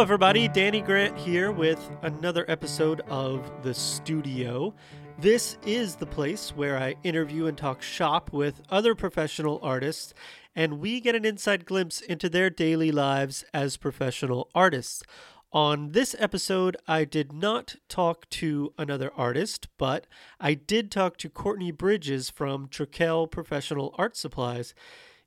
Hello, everybody. Danny Grant here with another episode of The Studio. This is the place where I interview and talk shop with other professional artists, and we get an inside glimpse into their daily lives as professional artists. On this episode, I did not talk to another artist, but I did talk to Courtney Bridges from Trekell Professional Art Supplies.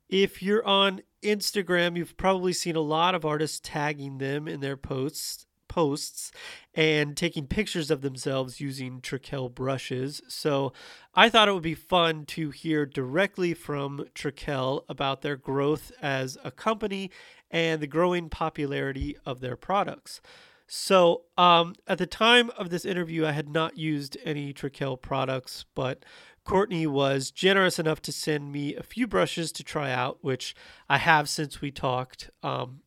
If you're on Instagram, you've probably seen a lot of artists tagging them in their posts posts and taking pictures of themselves using Trekell brushes. So I thought it would be fun to hear directly from Trekell about their growth as a company and the growing popularity of their products. So, um, at the time of this interview, I had not used any Trekell products, but Courtney was generous enough to send me a few brushes to try out, which I have since we talked. Um,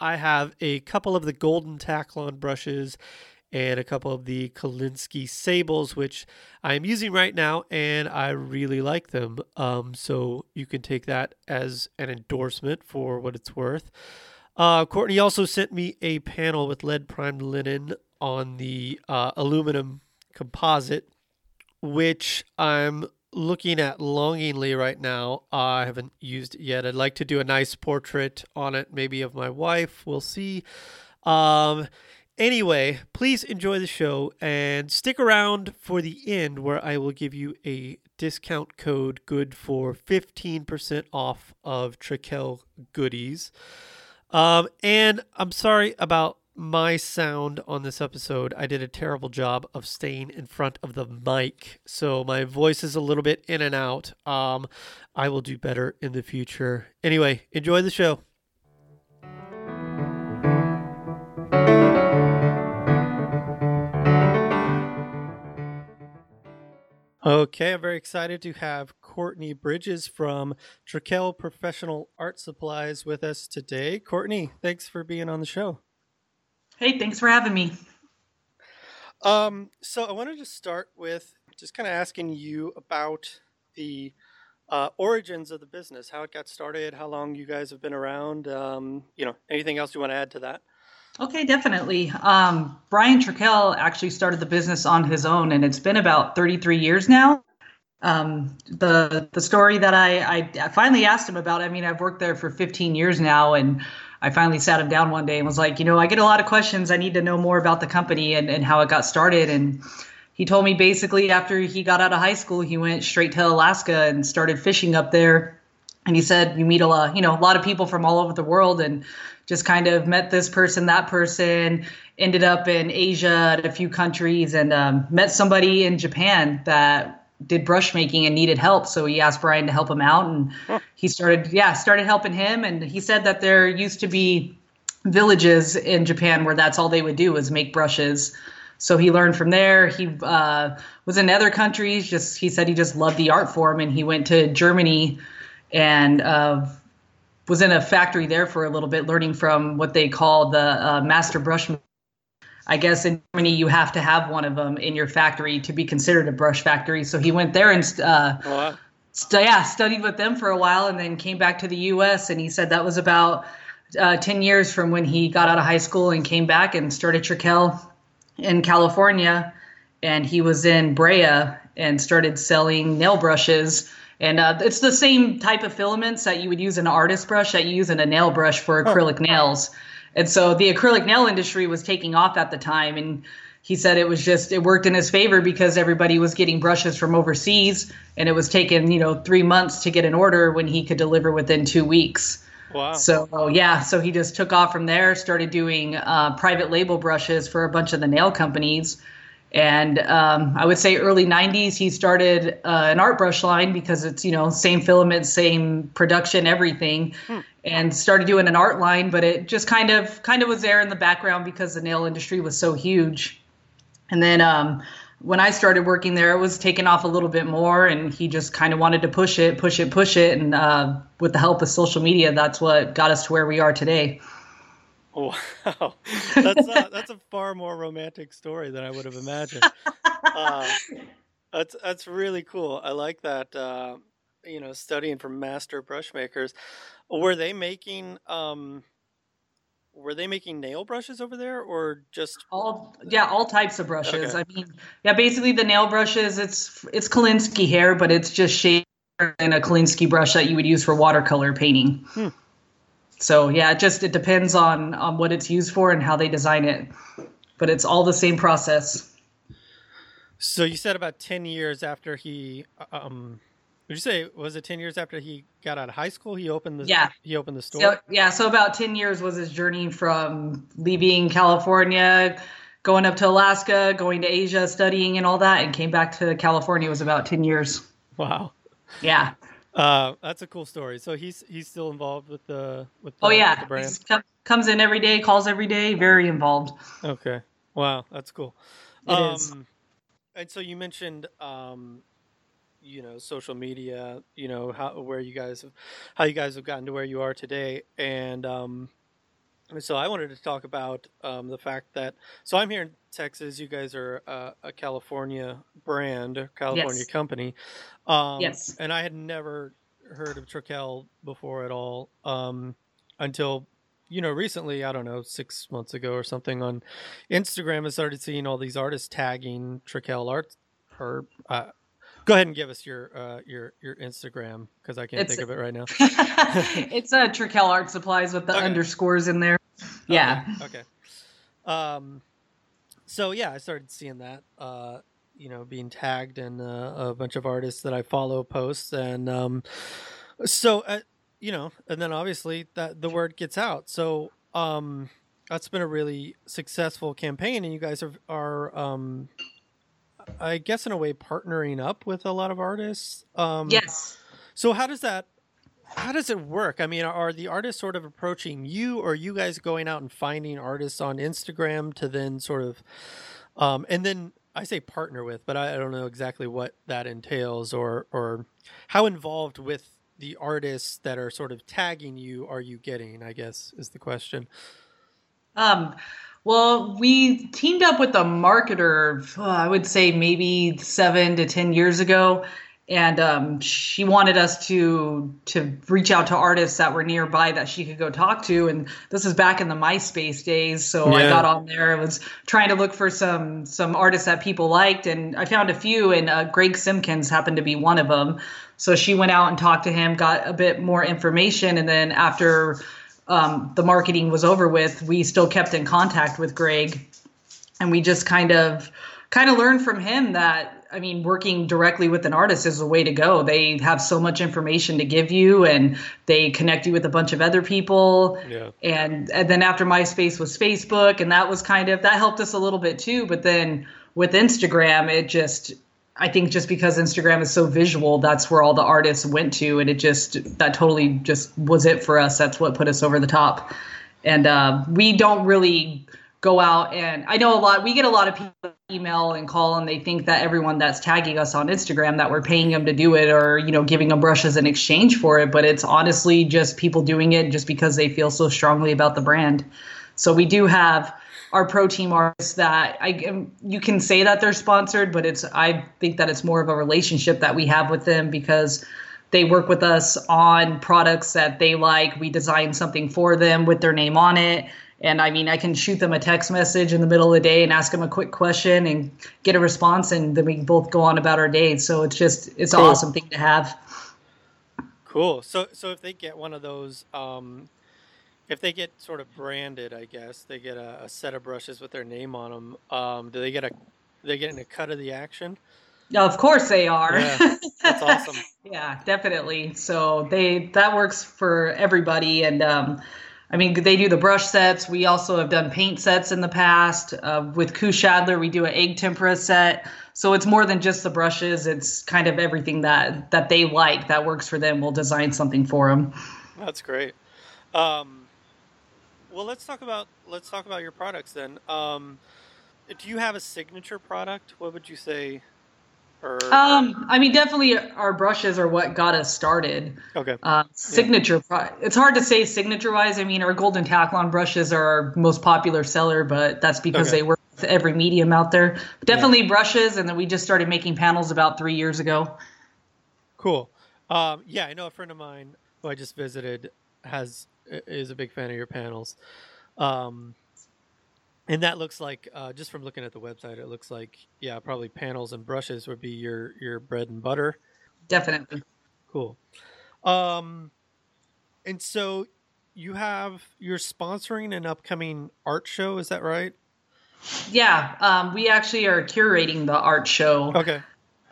I have a couple of the Golden Taklon brushes and a couple of the Kolinsky Sables, which I am using right now, and I really like them. Um, so you can take that as an endorsement for what it's worth. Uh, Courtney also sent me a panel with lead primed linen on the uh, aluminum composite which I'm looking at longingly right now. Uh, I haven't used it yet. I'd like to do a nice portrait on it, maybe of my wife. We'll see. Um, anyway, please enjoy the show and stick around for the end where I will give you a discount code good for 15% off of Trekell goodies. Um, and I'm sorry about my sound on this episode, I did a terrible job of staying in front of the mic. So my voice is a little bit in and out. Um, I will do better in the future. Anyway, enjoy the show. Okay, I'm very excited to have Courtney Bridges from Trekell Professional Art Supplies with us today. Courtney, thanks for being on the show. Hey, thanks for having me. Um, so I wanted to start with just kind of asking you about the uh, origins of the business, how it got started, how long you guys have been around. Um, you know, anything else you want to add to that? Okay, definitely. Um, Brian Trekell actually started the business on his own, and it's been about 33 years now. Um, the the story that I, I, finally asked him about. I mean, I've worked there for 15 years now, and I finally sat him down one day and was like, you know, I get a lot of questions. I need to know more about the company and, and how it got started. And he told me basically after he got out of high school, he went straight to Alaska and started fishing up there. And he said, you meet a lot, you know, a lot of people from all over the world and just kind of met this person, that person, ended up in Asia at a few countries and um, met somebody in Japan that did brush making and needed help so he asked brian to help him out and he started yeah started helping him and he said that there used to be villages in japan where that's all they would do was make brushes. So he learned from there. He uh, was in other countries just he said he just loved the art form and he went to germany and uh, was in a factory there for a little bit learning from what they call the uh, master brush I guess in Germany you have to have one of them in your factory to be considered a brush factory. So he went there and uh, oh, wow. st- yeah studied with them for a while, and then came back to the U.S. And he said that was about uh, ten years from when he got out of high school and came back and started Trekell in California. And he was in Brea and started selling nail brushes. And uh, it's the same type of filaments that you would use in an artist brush that you use in a nail brush for acrylic nails. And so the acrylic nail industry was taking off at the time. And he said it was just, it worked in his favor because everybody was getting brushes from overseas and it was taking, you know, three months to get an order when he could deliver within two weeks. Wow. So yeah, so he just took off from there, started doing uh, private label brushes for a bunch of the nail companies. And um, I would say early 90s, he started uh, an art brush line because it's, you know, same filament, same production, everything. Hmm and started doing an art line, but it just kind of kind of was there in the background because the nail industry was so huge. And then um, when I started working there, it was taking off a little bit more, and he just kind of wanted to push it, push it, push it. And uh, with the help of social media, that's what got us to where we are today. Wow, that's a, that's a far more romantic story than I would have imagined. Uh, that's that's really cool. I like that. Uh, you know, studying from master brush makers. Were they making um were they making nail brushes over there or just all yeah all types of brushes okay. i mean yeah basically the nail brushes it's it's Kolinsky hair but it's just shaped in a Kolinsky brush that you would use for watercolor painting hmm. so yeah it just it depends on on what it's used for and how they design it but it's all the same process so you said about 10 years after he um would you say was it ten years after he got out of high school? He opened the yeah. He opened the store. So, yeah, so about ten years was his journey from leaving California, going up to Alaska, going to Asia, studying and all that, and came back to California. It was about ten years. Wow. Yeah. Uh, that's a cool story. So he's he's still involved with the with the, oh yeah, the brand. Com- comes in every day, calls every day, very involved. Okay. Wow, that's cool. It um, is. And so you mentioned um, you know social media you know how where you guys have, how you guys have gotten to where you are today and um so I wanted to talk about um, the fact that so I'm here in Texas. You guys are a, a California brand, California yes. company. Um, yes. And I had never heard of Trekell before at all um, until you know recently. I don't know six months ago or something on Instagram. I started seeing all these artists tagging Trekell art or uh, Go ahead and give us your uh, your your Instagram because I can't it's, think of it right now. it's a uh, Trekell Art Supplies with the okay. underscores in there. Yeah. Okay. okay. Um, so yeah, I started seeing that. Uh, you know, being tagged and uh, a bunch of artists that I follow posts, and um, so uh, you know, and then obviously that the word gets out. So um, that's been a really successful campaign, and you guys are are um, I guess in a way partnering up with a lot of artists. Um, yes. So how does that how does it work? I mean, are the artists sort of approaching you, or you guys going out and finding artists on Instagram to then sort of, um, and then I say partner with, but I, I don't know exactly what that entails, or or how involved with the artists that are sort of tagging you are you getting? I guess is the question. Um, well, we teamed up with a marketer, oh, I would say maybe seven to 10 years ago. And um, she wanted us to to reach out to artists that were nearby that she could go talk to. And this is back in the MySpace days, so yeah. I got on there. I was trying to look for some some artists that people liked, and I found a few. And uh, Greg Simpkins happened to be one of them. So she went out and talked to him, got a bit more information, and then after um, the marketing was over with, we still kept in contact with Greg, and we just kind of kind of learned from him that I mean, working directly with an artist is the way to go. They have so much information to give you, and they connect you with a bunch of other people. Yeah. And and then after MySpace was Facebook, and that was kind of that helped us a little bit too. But then with Instagram, it just I think just because Instagram is so visual, that's where all the artists went to, and it just that totally just was it for us. That's what put us over the top. And uh, we don't really go out and I know a lot. We get a lot of people email and call, and they think that everyone that's tagging us on Instagram that we're paying them to do it, or you know, giving them brushes in exchange for it. But it's honestly just people doing it just because they feel so strongly about the brand. So we do have our pro team artists that I you can say that they're sponsored, but it's I think that it's more of a relationship that we have with them because they work with us on products that they like. We design something for them with their name on it. And I mean, I can shoot them a text message in the middle of the day and ask them a quick question and get a response, and then we both go on about our day. So it's just it's cool. an awesome thing to have. Cool. So so if they get one of those um, if they get sort of branded, I guess they get a, a set of brushes with their name on them. Um, do they get a they get in a cut of the action? Yeah, of course they are. Yeah, that's awesome. yeah, definitely. So they that works for everybody, and um, I mean they do the brush sets. We also have done paint sets in the past. Uh, with Koo Schadler, we do an egg tempera set. So it's more than just the brushes. It's kind of everything that that they like that works for them. We'll design something for them. That's great. Um, well, let's talk about let's talk about your products then. Um, do you have a signature product? What would you say? Or, um, I mean, definitely our brushes are what got us started. Okay. Uh, signature, yeah. pro- it's hard to say signature wise. I mean, our golden taklon brushes are our most popular seller, but that's because okay. they work with every medium out there. But definitely yeah. brushes, and then we just started making panels about three years ago. Cool. Um, yeah, I know a friend of mine who I just visited has is a big fan of your panels. Um, and that looks like uh, just from looking at the website, it looks like yeah, probably panels and brushes would be your your bread and butter. Definitely. Cool. Um, and so you have you're sponsoring an upcoming art show, is that right? Yeah, um, we actually are curating the art show. Okay.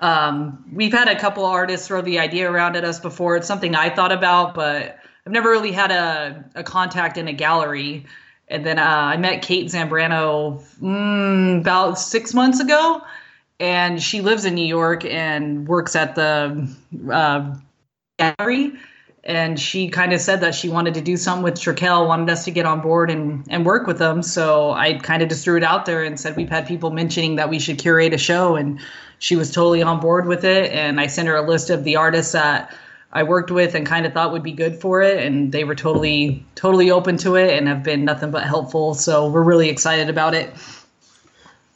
Um, we've had a couple artists throw the idea around at us before. It's something I thought about, but I've never really had a, a contact in a gallery. And then uh, I met Kate Zambrano mm, about six months ago, and she lives in New York and works at the uh, gallery. And she kind of said that she wanted to do something with Trekell, wanted us to get on board and, and work with them. So I kind of just threw it out there and said we've had people mentioning that we should curate a show, and she was totally on board with it. And I sent her a list of the artists that I worked with and kind of thought would be good for it, and they were totally totally open to it and have been nothing but helpful. So we're really excited about it.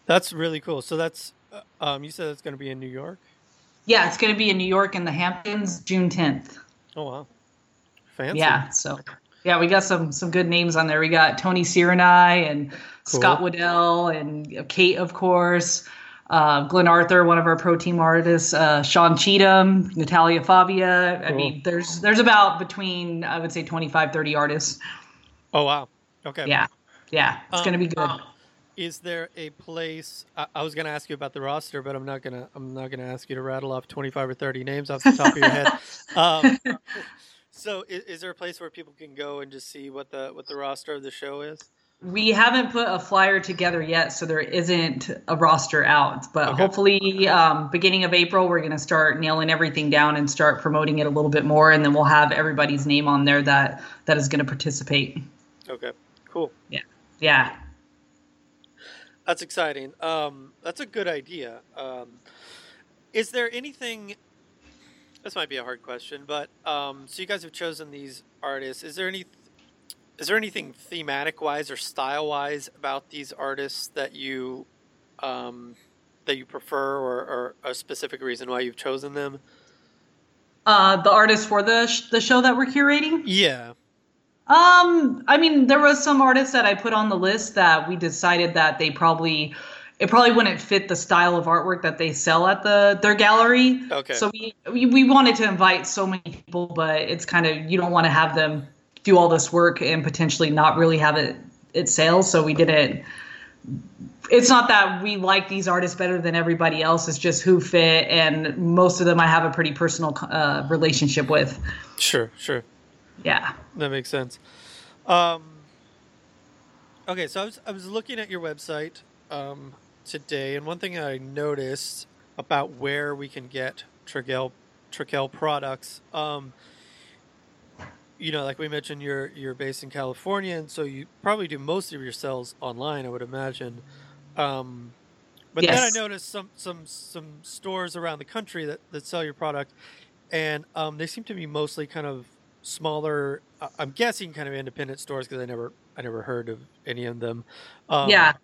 That's really cool. So that's uh, um, you said it's going to be in New York. Yeah, it's going to be in New York in the Hamptons, June 10th. Oh wow, fancy. Yeah, so yeah, we got some some good names on there. We got Tony Sirenai and cool. Scott Waddell and Kate, of course. Uh, Glenn Arthur, one of our pro team artists, uh, Sean Cheetham, Natalia Fabia. Cool. I mean, there's there's about between I would say 25, 30 artists. Oh wow. Okay. Yeah. Yeah. It's um, gonna be good. Um, is there a place? I, I was gonna ask you about the roster, but I'm not gonna I'm not gonna ask you to rattle off 25 or 30 names off the top of your head. Um, so, is, is there a place where people can go and just see what the what the roster of the show is? We haven't put a flyer together yet, so there isn't a roster out. But okay. hopefully, um, beginning of April, we're going to start nailing everything down and start promoting it a little bit more, and then we'll have everybody's name on there that that is going to participate. Okay, cool. Yeah, yeah. That's exciting. Um, that's a good idea. Um, is there anything? This might be a hard question, but um, so you guys have chosen these artists. Is there any is there anything thematic wise or style wise about these artists that you um, that you prefer or, or, a specific reason why you've chosen them? Uh, the artists for the sh- the show that we're curating? Yeah. Um i mean there was some artists that i put on the list that we decided that they probably it probably wouldn't fit the style of artwork that they sell at the their gallery. Okay. So we we, we wanted to invite so many people but it's kind of you don't want to have them do all this work and potentially not really have it it sales. So we didn't. It's not that we like these artists better than everybody else. It's just who fit, and most of them I have a pretty personal uh, relationship with. Sure, sure. Yeah, that makes sense. Um, okay, so I was I was looking at your website um, today, and one thing I noticed about where we can get Trekell Trekell products. Um, you know, like we mentioned, you're you're based in California, and so you probably do most of your sales online, I would imagine. Um, but yes. then I noticed some some some stores around the country that, that sell your product, and um, they seem to be mostly kind of smaller. I'm guessing kind of independent stores because I never I never heard of any of them. Um, yeah.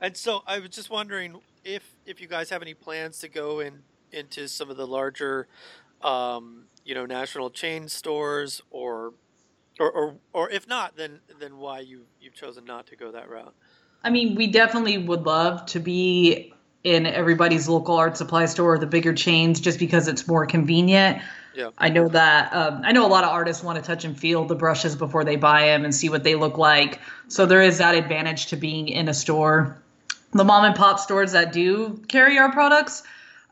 And so I was just wondering if if you guys have any plans to go in into some of the larger um, you know national chain stores or or or, or if not then then why you you've chosen not to go that route i mean we definitely would love to be in everybody's local art supply store or the bigger chains just because it's more convenient yeah. I know that um, I know a lot of artists want to touch and feel the brushes before they buy them and see what they look like. So there is that advantage to being in a store. The mom and pop stores that do carry our products,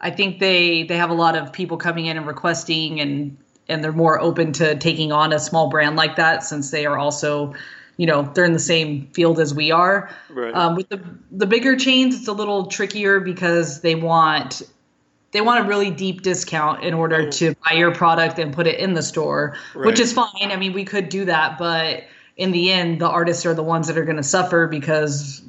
I think they they have a lot of people coming in and requesting and and they're more open to taking on a small brand like that since they are also you know they're in the same field as we are right. um, with the the bigger chains it's a little trickier because they want they want a really deep discount in order mm. to buy your product and put it in the store right. which is fine i mean we could do that but in the end the artists are the ones that are going to suffer because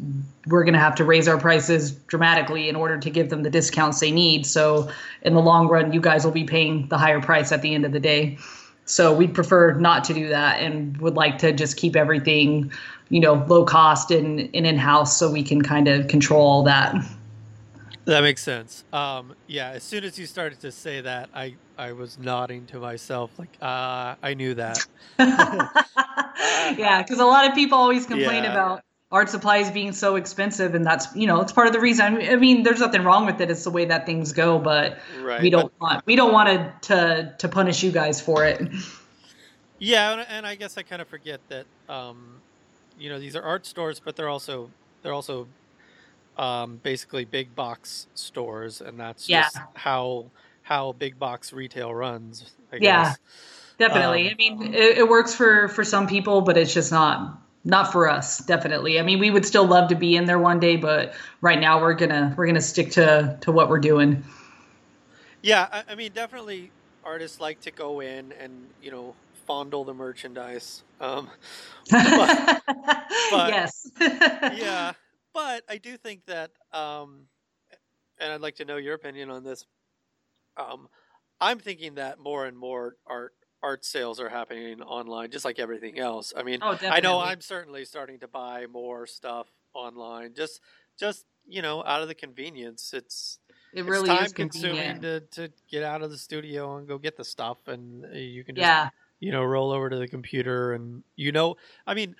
we're going to have to raise our prices dramatically in order to give them the discounts they need. So in the long run, you guys will be paying the higher price at the end of the day. So we'd prefer not to do that and would like to just keep everything, you know, low cost and, and in house so we can kind of control all that. That makes sense. Um, yeah, as soon as you started to say that, I, I was nodding to myself like, uh, I knew that. yeah, because a lot of people always complain Yeah. about art supplies being so expensive, and that's you know it's part of the reason. I mean, I mean, there's nothing wrong with it. It's the way that things go, but right. we don't want we don't want to to to punish you guys for it. Yeah, and, and I guess I kind of forget that um, you know these are art stores, but they're also they're also um, basically big box stores, and that's Yeah. just how how big box retail runs. I Yeah. guess. Definitely. Um, I mean, it, it works for for some people, but it's just not not for us. Definitely. I mean, we would still love to be in there one day, but right now we're gonna we're gonna stick to to what we're doing. Yeah, I, I mean, definitely artists like to go in and you know fondle the merchandise. Um, but- yes. yeah, but I do think that, um, and I'd like to know your opinion on this. Um, I'm thinking that more and more art art sales are happening online, just like everything else. I mean, Oh, I know. I'm certainly starting to buy more stuff online, just just you know, out of the convenience. It's It really it's time is consuming to, to get out of the studio and go get the stuff, and uh, you can just Yeah. you know roll over to the computer and you know, I mean.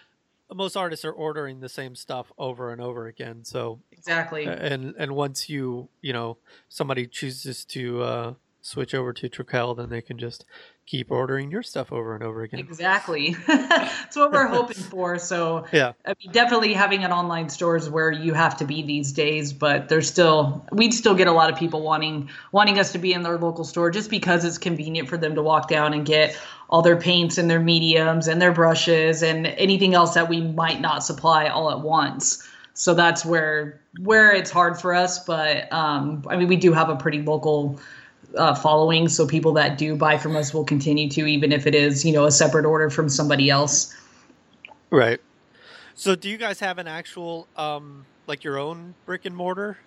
Most artists are ordering the same stuff over and over again, so Exactly. and and once you you know somebody chooses to uh, switch over to Trekell, then they can just keep ordering your stuff over and over again. Exactly. That's what we're hoping for. So Yeah. I mean, definitely having an online store is where you have to be these days, but there's still we'd still get a lot of people wanting wanting us to be in their local store just because it's convenient for them to walk down and get all their paints and their mediums and their brushes and anything else that we might not supply all at once. So that's where where it's hard for us, but um, I mean we do have a pretty local uh, following, so people that do buy from us will continue to, even if it is you know a separate order from somebody else. Right. So, do you guys have an actual, um, like your own brick and mortar?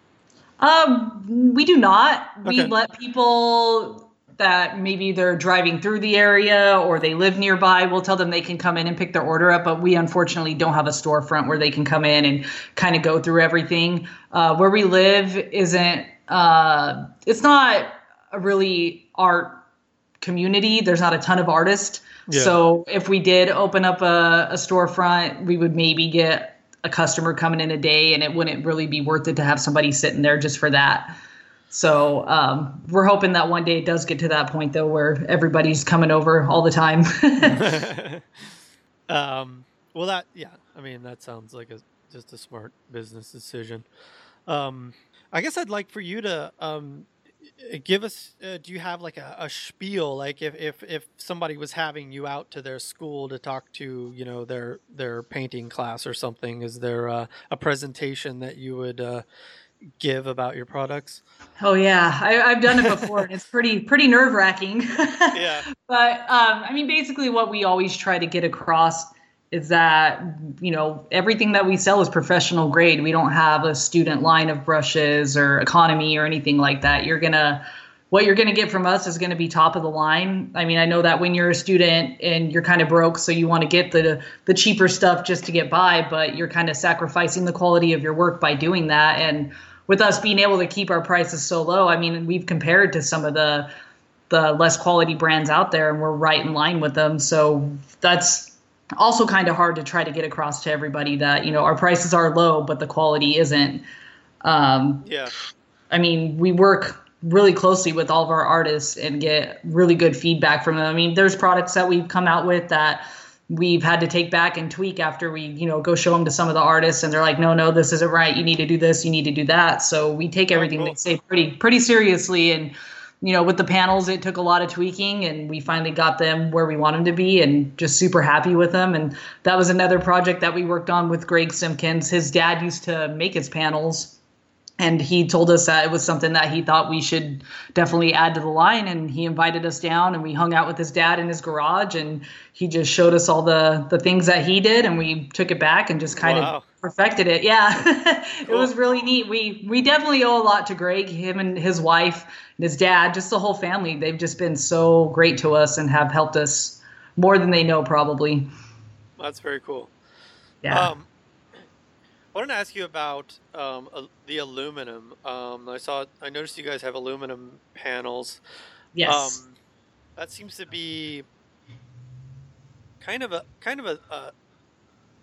Um, we do not. We let people that maybe they're driving through the area or they live nearby. We'll tell them they can come in and pick their order up, but we unfortunately don't have a storefront where they can come in and kind of go through everything. Uh, where we live isn't. Uh, it's not a really art community. There's not a ton of artists. Yeah. So if we did open up a, a storefront, we would maybe get a customer coming in a day, and it wouldn't really be worth it to have somebody sitting there just for that. So um, we're hoping that one day it does get to that point, though, where everybody's coming over all the time. um, well, that yeah, I mean that sounds like a just a smart business decision. Um, I guess I'd like for you to um, give us. Uh, do you have like a, a spiel? Like if, if if somebody was having you out to their school to talk to you know their their painting class or something, is there uh, a presentation that you would uh, give about your products? oh yeah, I, I've done it before, and it's pretty pretty nerve wracking. Yeah. But um, I mean, basically, what we always try to get across is that you know everything that we sell is professional grade. We don't have a student line of brushes or economy or anything like that. You're gonna what you're gonna get from us is gonna be top of the line. I mean, I know that when you're a student and you're kind of broke, so you want to get the the cheaper stuff just to get by, but you're kind of sacrificing the quality of your work by doing that. And with us being able to keep our prices so low, I mean, we've compared to some of the the less quality brands out there and we're right in line with them so that's also kind of hard to try to get across to everybody that you know our prices are low but the quality isn't um, Yeah. i mean we work really closely with all of our artists and get really good feedback from them i mean there's products that we've come out with that we've had to take back and tweak after we you know go show them to some of the artists and they're like no no this isn't right you need to do this you need to do that so we take everything cool. they say pretty pretty seriously and you know, with the panels, it took a lot of tweaking, and we finally got them where we want them to be, and just super happy with them. And that was another project that we worked on with Greg Simpkins. His dad used to make his panels, and he told us that it was something that he thought we should definitely add to the line. And he invited us down, and we hung out with his dad in his garage, and he just showed us all the the things that he did, and we took it back and just kind Wow. of perfected it. Yeah, it Cool. was really neat. We we definitely owe a lot to Greg, him and his wife and his dad, just the whole family. They've just been so great to us and have helped us more than they know, probably. That's very cool. Yeah. Um, I wanted to ask you about um, the aluminum. Um, I saw, I noticed you guys have aluminum panels. yes. Um, that seems to be kind of a kind of a, a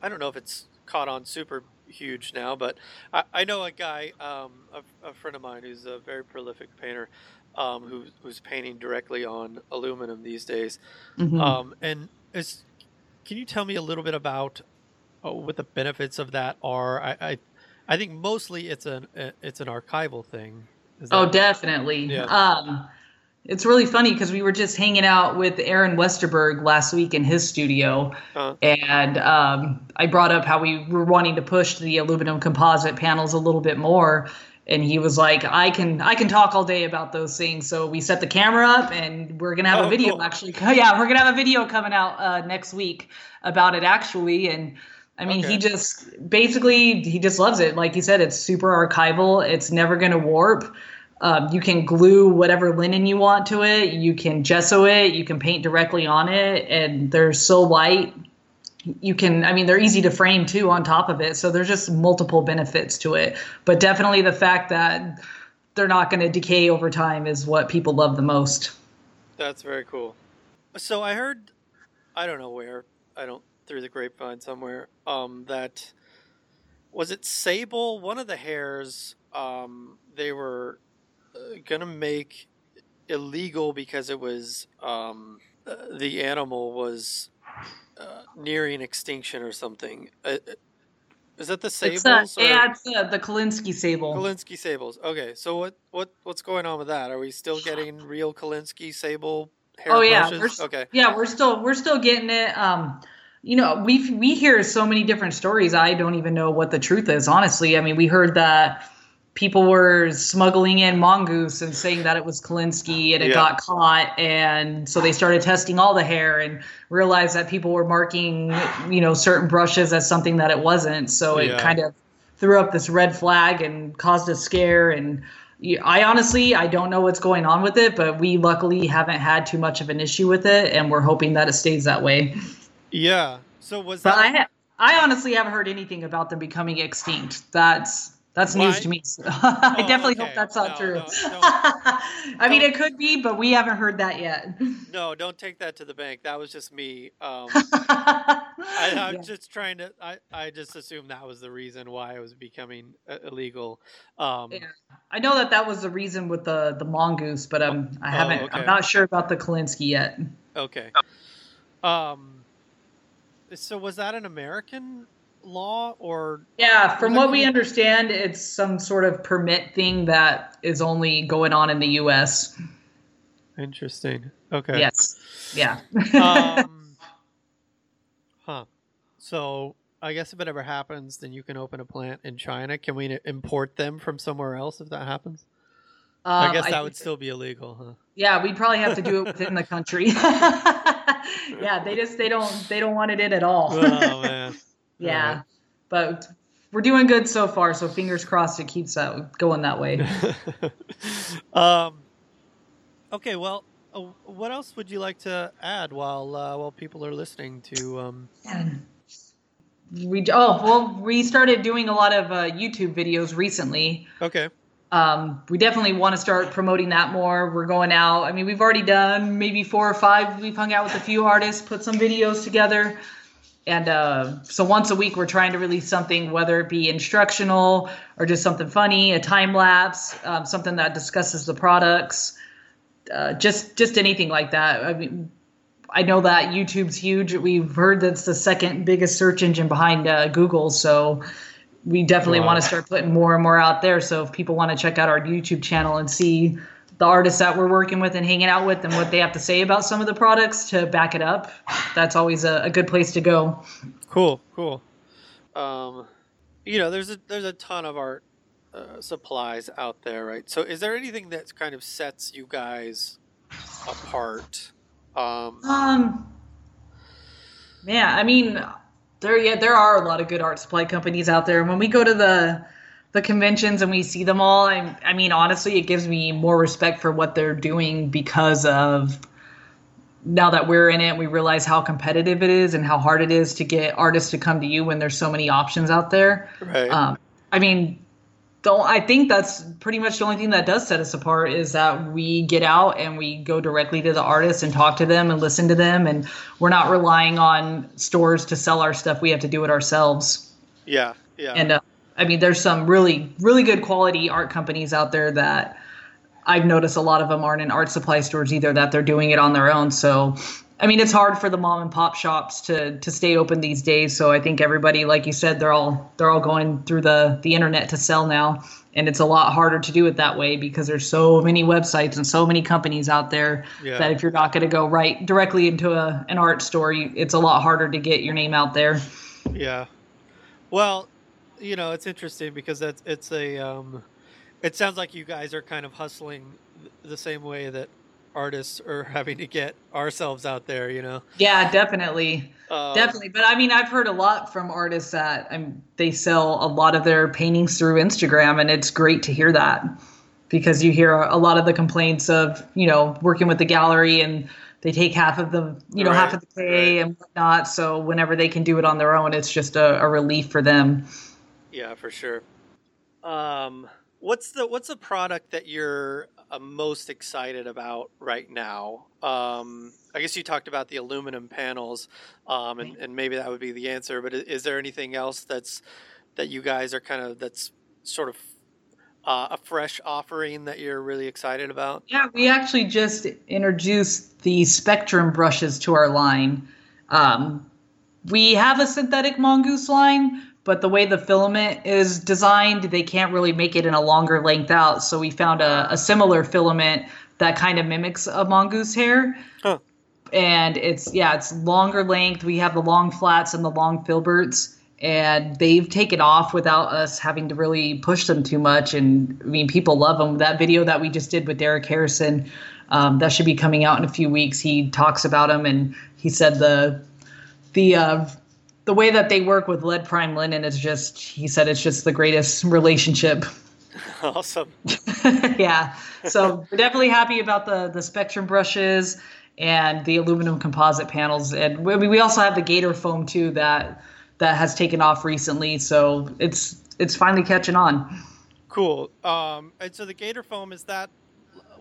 I don't know if it's caught on super huge now, but I, I know a guy, um, a, a, friend of mine who's a very prolific painter, um, who, who's painting directly on aluminum these days. Mm-hmm. Um, and is, can you tell me a little bit about oh, what the benefits of that are? I, I, I think mostly it's an it's an archival thing. oh, definitely. Yeah. It's really funny because we were just hanging out with Aaron Westerberg last week in his studio, uh-huh. and um, I brought up how we were wanting to push the aluminum composite panels a little bit more, and he was like, "I can I can talk all day about those things." So we set the camera up, and we're gonna have oh, a video cool. actually. Yeah, we're gonna have a video coming out uh, next week about it actually, and. I mean, okay. he just basically he just loves it. Like you said, it's super archival. It's never going to warp. Um, you can glue whatever linen you want to it. You can gesso it. You can paint directly on it, and they're so light. You can, I mean, they're easy to frame too on top of it. So there's just multiple benefits to it. But definitely the fact that they're not going to decay over time is what people love the most. That's very cool. So I heard, I don't know where, I don't through the grapevine somewhere, um, that was it sable. One of the hairs, um, they were gonna make illegal because it was um, uh, the animal was uh, nearing extinction or something. Uh, uh is that the sables? It's, uh, yeah, it's uh, the Kolinsky sable. Kolinsky sables. Okay, so what what what's going on with that? Are we still getting real Kolinsky sable hair oh yeah, we're okay. Yeah, we're still we're still getting it. Um, you know, we we hear so many different stories. I don't even know what the truth is. Honestly, I mean, we heard that people were smuggling in mongoose and saying that it was Kolinsky and it yeah. got caught and so they started testing all the hair and realized that people were marking you know certain brushes as something that it wasn't so it yeah. kind of threw up this red flag and caused a scare and I honestly I don't know what's going on with it but we luckily haven't had too much of an issue with it and we're hoping that it stays that way. Yeah. So was that I I honestly haven't heard anything about them becoming extinct. That's that's news to me. So I oh, definitely okay. hope that's not no, true. No, I mean, it could be, but we haven't heard that yet. No, don't take that to the bank. That was just me. Um, I, am yeah. just trying to. I, I just assumed that was the reason why it was becoming uh, illegal. Um, yeah. I know that that was the reason with the the mongoose, but um, I oh, haven't. Oh, okay. I'm not sure about the Kolinsky yet. Okay. Um. So was that an American law or yeah from what we understand it's some sort of permit thing that is only going on in the us interesting. Okay. Yes. Yeah. Um, huh. So i guess if it ever happens then you can open a plant in china. Can we import them from somewhere else if that happens? Um, I guess that I, would still be illegal, huh? Yeah, we'd probably have to do it within the country. yeah, they just they don't they don't want it in at all. Oh man yeah. Right. But we're doing good so far, so fingers crossed it keeps uh, going that way. um, okay, well, uh, what else would you like to add while uh, while people are listening to? Um... We oh well, we started doing a lot of uh, YouTube videos recently. Okay. Um, we definitely want to start promoting that more. We're going out. I mean, we've already done maybe four or five. We've hung out with a few artists, put some videos together and uh, so once a week we're trying to release something whether it be instructional or just something funny a time lapse um, something that discusses the products uh, just just anything like that. I mean i know that youtube's huge. We've heard that's the second biggest search engine behind uh, google. So we definitely wow. want to start putting more and more out there. So if people want to check out our youtube channel and see the artists that we're working with and hanging out with and what they have to say about some of the products to back it up. That's always a, a good place to go. Cool, cool. Um, you know, there's a there's a ton of art uh, supplies out there, right? So, is there anything that kind of sets you guys apart? Um, um yeah, I mean, there yeah there are a lot of good art supply companies out there. And when we go to the the conventions and we see them all, I, I mean, honestly, it gives me more respect for what they're doing because of now that we're in it, we realize how competitive it is and how hard it is to get artists to come to you when there's so many options out there. Right. Um, I mean, don't I think that's pretty much the only thing that does set us apart is that we get out and we go directly to the artists and talk to them and listen to them and we're not relying on stores to sell our stuff. We have to do it ourselves. Yeah, yeah. And uh, I mean, there's some really really good quality art companies out there that I've noticed a lot of them aren't in art supply stores either. That they're doing it on their own. So I mean, it's hard for the mom and pop shops to to stay open these days. So I think everybody, like you said, they're all they're all going through the the internet to sell now, and it's a lot harder to do it that way because there's so many websites and so many companies out there yeah. that if you're not going to go right directly into a an art store, you, it's a lot harder to get your name out there. Yeah, well, you know, it's interesting because it's it's a um, it sounds like you guys are kind of hustling the same way that artists are having to get ourselves out there, you know? Yeah, definitely. Um, definitely. But I mean, I've heard a lot from artists that um, they sell a lot of their paintings through Instagram, and it's great to hear that because you hear a lot of the complaints of, you know, working with the gallery and they take half of the, you know, right, half of the pay right. and whatnot. So whenever they can do it on their own, it's just a, a relief for them. Yeah, for sure. Um, what's the what's the product that you're I'm most excited about right now. Um, I guess you talked about the aluminum panels, um, and, and, maybe that would be the answer. But is, is, there anything else that's that you guys are kind of that's sort of uh, a fresh offering that you're really excited about? Yeah, we actually just introduced the Spectrum brushes to our line. Um, we have a synthetic mongoose line, but the way the filament is designed, they can't really make it in a longer length out. So we found a, a similar filament that kind of mimics a mongoose hair. Huh. And it's yeah, it's longer length. We have the long flats and the long filberts, and they've taken off without us having to really push them too much. And I mean, people love them. That video that we just did with Derek Harrison, um, that should be coming out in a few weeks. He talks about them, and he said the the uh, the way that they work with lead prime linen is just he said it's just the greatest relationship. Awesome. Yeah. So we're definitely happy about the the spectrum brushes and the aluminum composite panels. And we, we also have the gator foam too that that has taken off recently. So it's it's finally catching on. Cool. Um and so the gator foam is that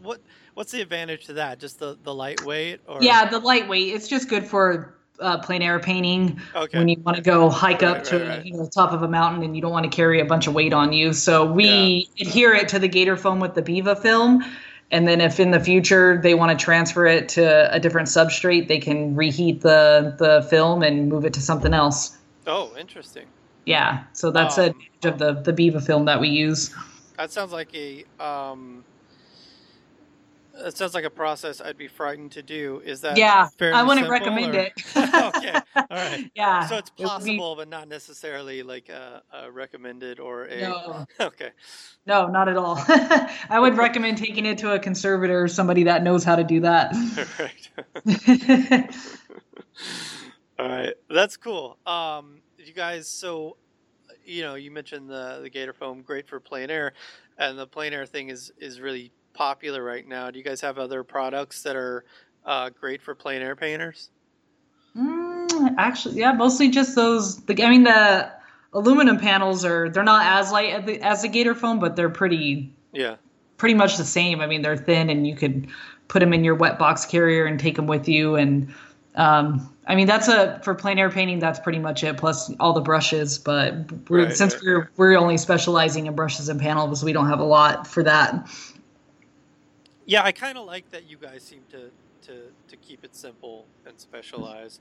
what what's the advantage to that? Just the the lightweight or? Yeah the lightweight. It's just good for uh, plein air painting okay. when you want to go hike right, up to right, right. you know the top of a mountain and you don't want to carry a bunch of weight on you. So we yeah. adhere it to the Gator foam with the Beva film. And then if in the future they want to transfer it to a different substrate, they can reheat the the film and move it to something else. Oh, interesting. Yeah, so that's um, a of the the Beva film that we use. That sounds like a um, it sounds like a process I'd be frightened to do. Is that yeah? I wouldn't recommend or? it. okay, all right. Yeah. So it's possible, be... but not necessarily like a, a, recommended or a. No. okay. No, not at all. I would recommend taking it to a conservator or somebody that knows how to do that. right. all right, that's cool. Um, you guys, so you know, you mentioned the the Gator foam, great for plein air, and the plein air thing is is really popular right now. Do you guys have other products that are uh, great for plein air painters? Mm, actually, yeah, mostly just those. The, I mean, the aluminum panels are they're not as light as the, as the Gator foam, but they're pretty yeah pretty much the same. I mean, they're thin, and you could put them in your wet box carrier and take them with you. And um, I mean, that's a for plein air painting. That's pretty much it. Plus all the brushes. But right, since right. we're we're only specializing in brushes and panels, we don't have a lot for that yeah, I kind of like that you guys seem to to to keep it simple and specialized.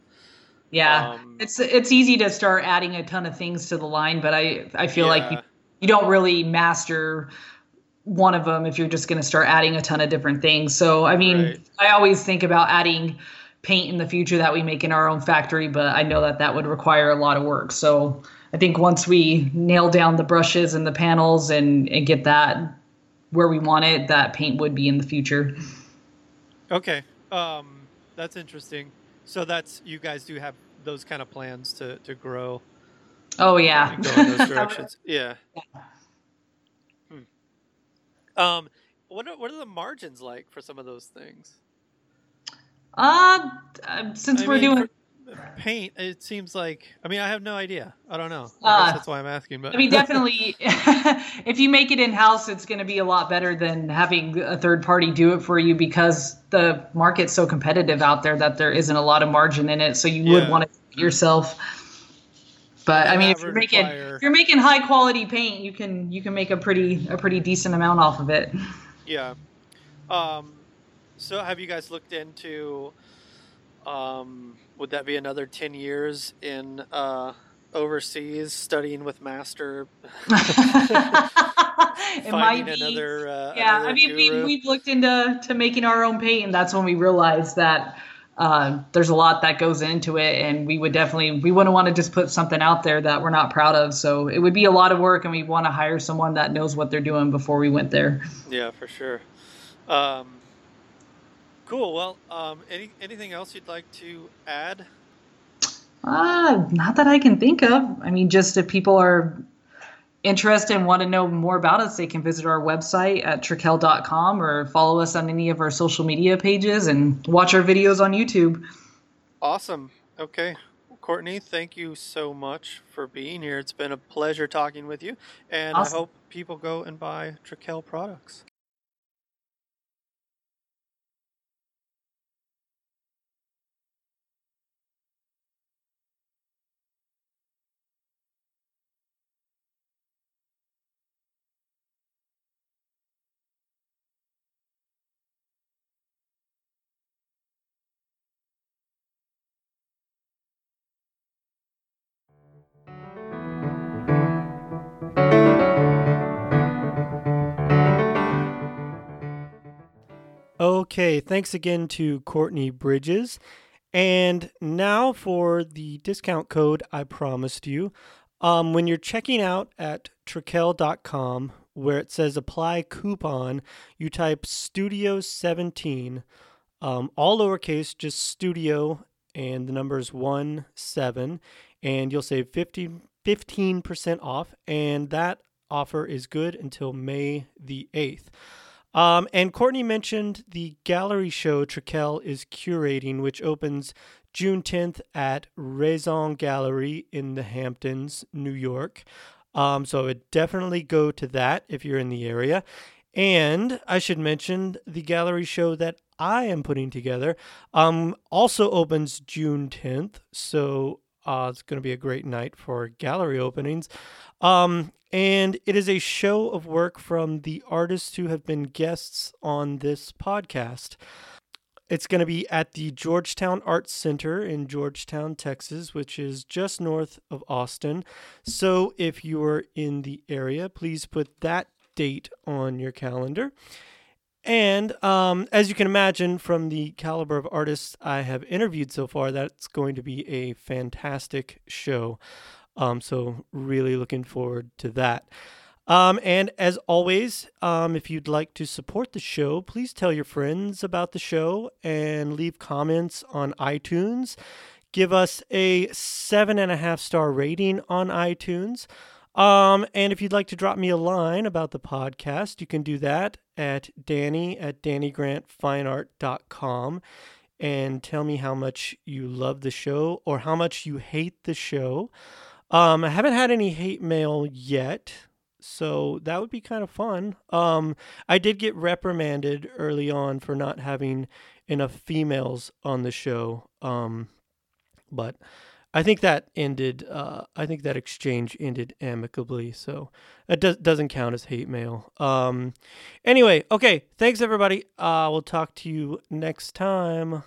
Yeah, um, it's it's easy to start adding a ton of things to the line, but I I feel yeah. like you, you don't really master one of them if you're just going to start adding a ton of different things. So I mean, right. I always think about adding paint in the future that we make in our own factory, but I know that that would require a lot of work. So I think once we nail down the brushes and the panels and, and get that where we want it, that paint would be in the future. Okay, um, that's interesting. So that's you guys do have those kind of plans to to grow. Oh yeah, go in those directions. yeah. yeah. Hmm. Um, what are, what are the margins like for some of those things? Uh, uh since I we're mean, doing. Paint. It seems like. I mean, I have no idea. I don't know. I uh, that's why I'm asking. But I mean, definitely, if you make it in house, it's going to be a lot better than having a third party do it for you because the market's so competitive out there that there isn't a lot of margin in it. So you would want to do it yourself. But I mean, if you're making if you're making high quality paint, you can you can make a pretty a pretty decent amount off of it. Yeah. Um, so have you guys looked into? Um, would that be another ten years in uh, overseas studying with master? it might be. Another, uh, yeah, I mean, we, we've looked into to making our own paint, and that's when we realized that uh, there's a lot that goes into it, and we would definitely we wouldn't want to just put something out there that we're not proud of. So it would be a lot of work, and we want to hire someone that knows what they're doing before we went there. Yeah, for sure. Um, cool. Well, um, any anything else you'd like to add? Uh, not that I can think of. I mean, just if people are interested and want to know more about us, they can visit our website at trekell.com or follow us on any of our social media pages and watch our videos on YouTube. Awesome. Okay. Courtney, thank you so much for being here. It's been a pleasure talking with you, and awesome. I hope people go and buy Trekell products. Okay, thanks again to Courtney Bridges. And now for the discount code I promised you. Um, when you're checking out at Trekell.com, where it says apply coupon, you type Studio 17, um, all lowercase, just Studio, and the number is 1 7, and you'll save 50, 15% off. And that offer is good until May the 8th. Um, and Courtney mentioned the gallery show Trekell is curating, which opens June 10th at Raison Gallery in the Hamptons, New York. Um, so I would definitely go to that if you're in the area. And I should mention the gallery show that I am putting together um, also opens June 10th. So uh, it's going to be a great night for gallery openings. Um, and it is a show of work from the artists who have been guests on this podcast. It's going to be at the Georgetown Arts Center in Georgetown, Texas, which is just north of Austin. So if you're in the area, please put that date on your calendar. And um, as you can imagine from the caliber of artists I have interviewed so far, that's going to be a fantastic show. Um, so, really looking forward to that. Um, and as always, um, if you'd like to support the show, please tell your friends about the show and leave comments on iTunes. Give us a seven and a half star rating on iTunes. Um, and if you'd like to drop me a line about the podcast, you can do that at Danny at DannyGrantFineArt.com and tell me how much you love the show or how much you hate the show. Um, I haven't had any hate mail yet, so that would be kind of fun. Um, I did get reprimanded early on for not having enough females on the show. Um, but I think that ended. Uh, I think that exchange ended amicably, so it does, doesn't count as hate mail. Um, anyway, okay. Thanks everybody. Uh, we'll talk to you next time.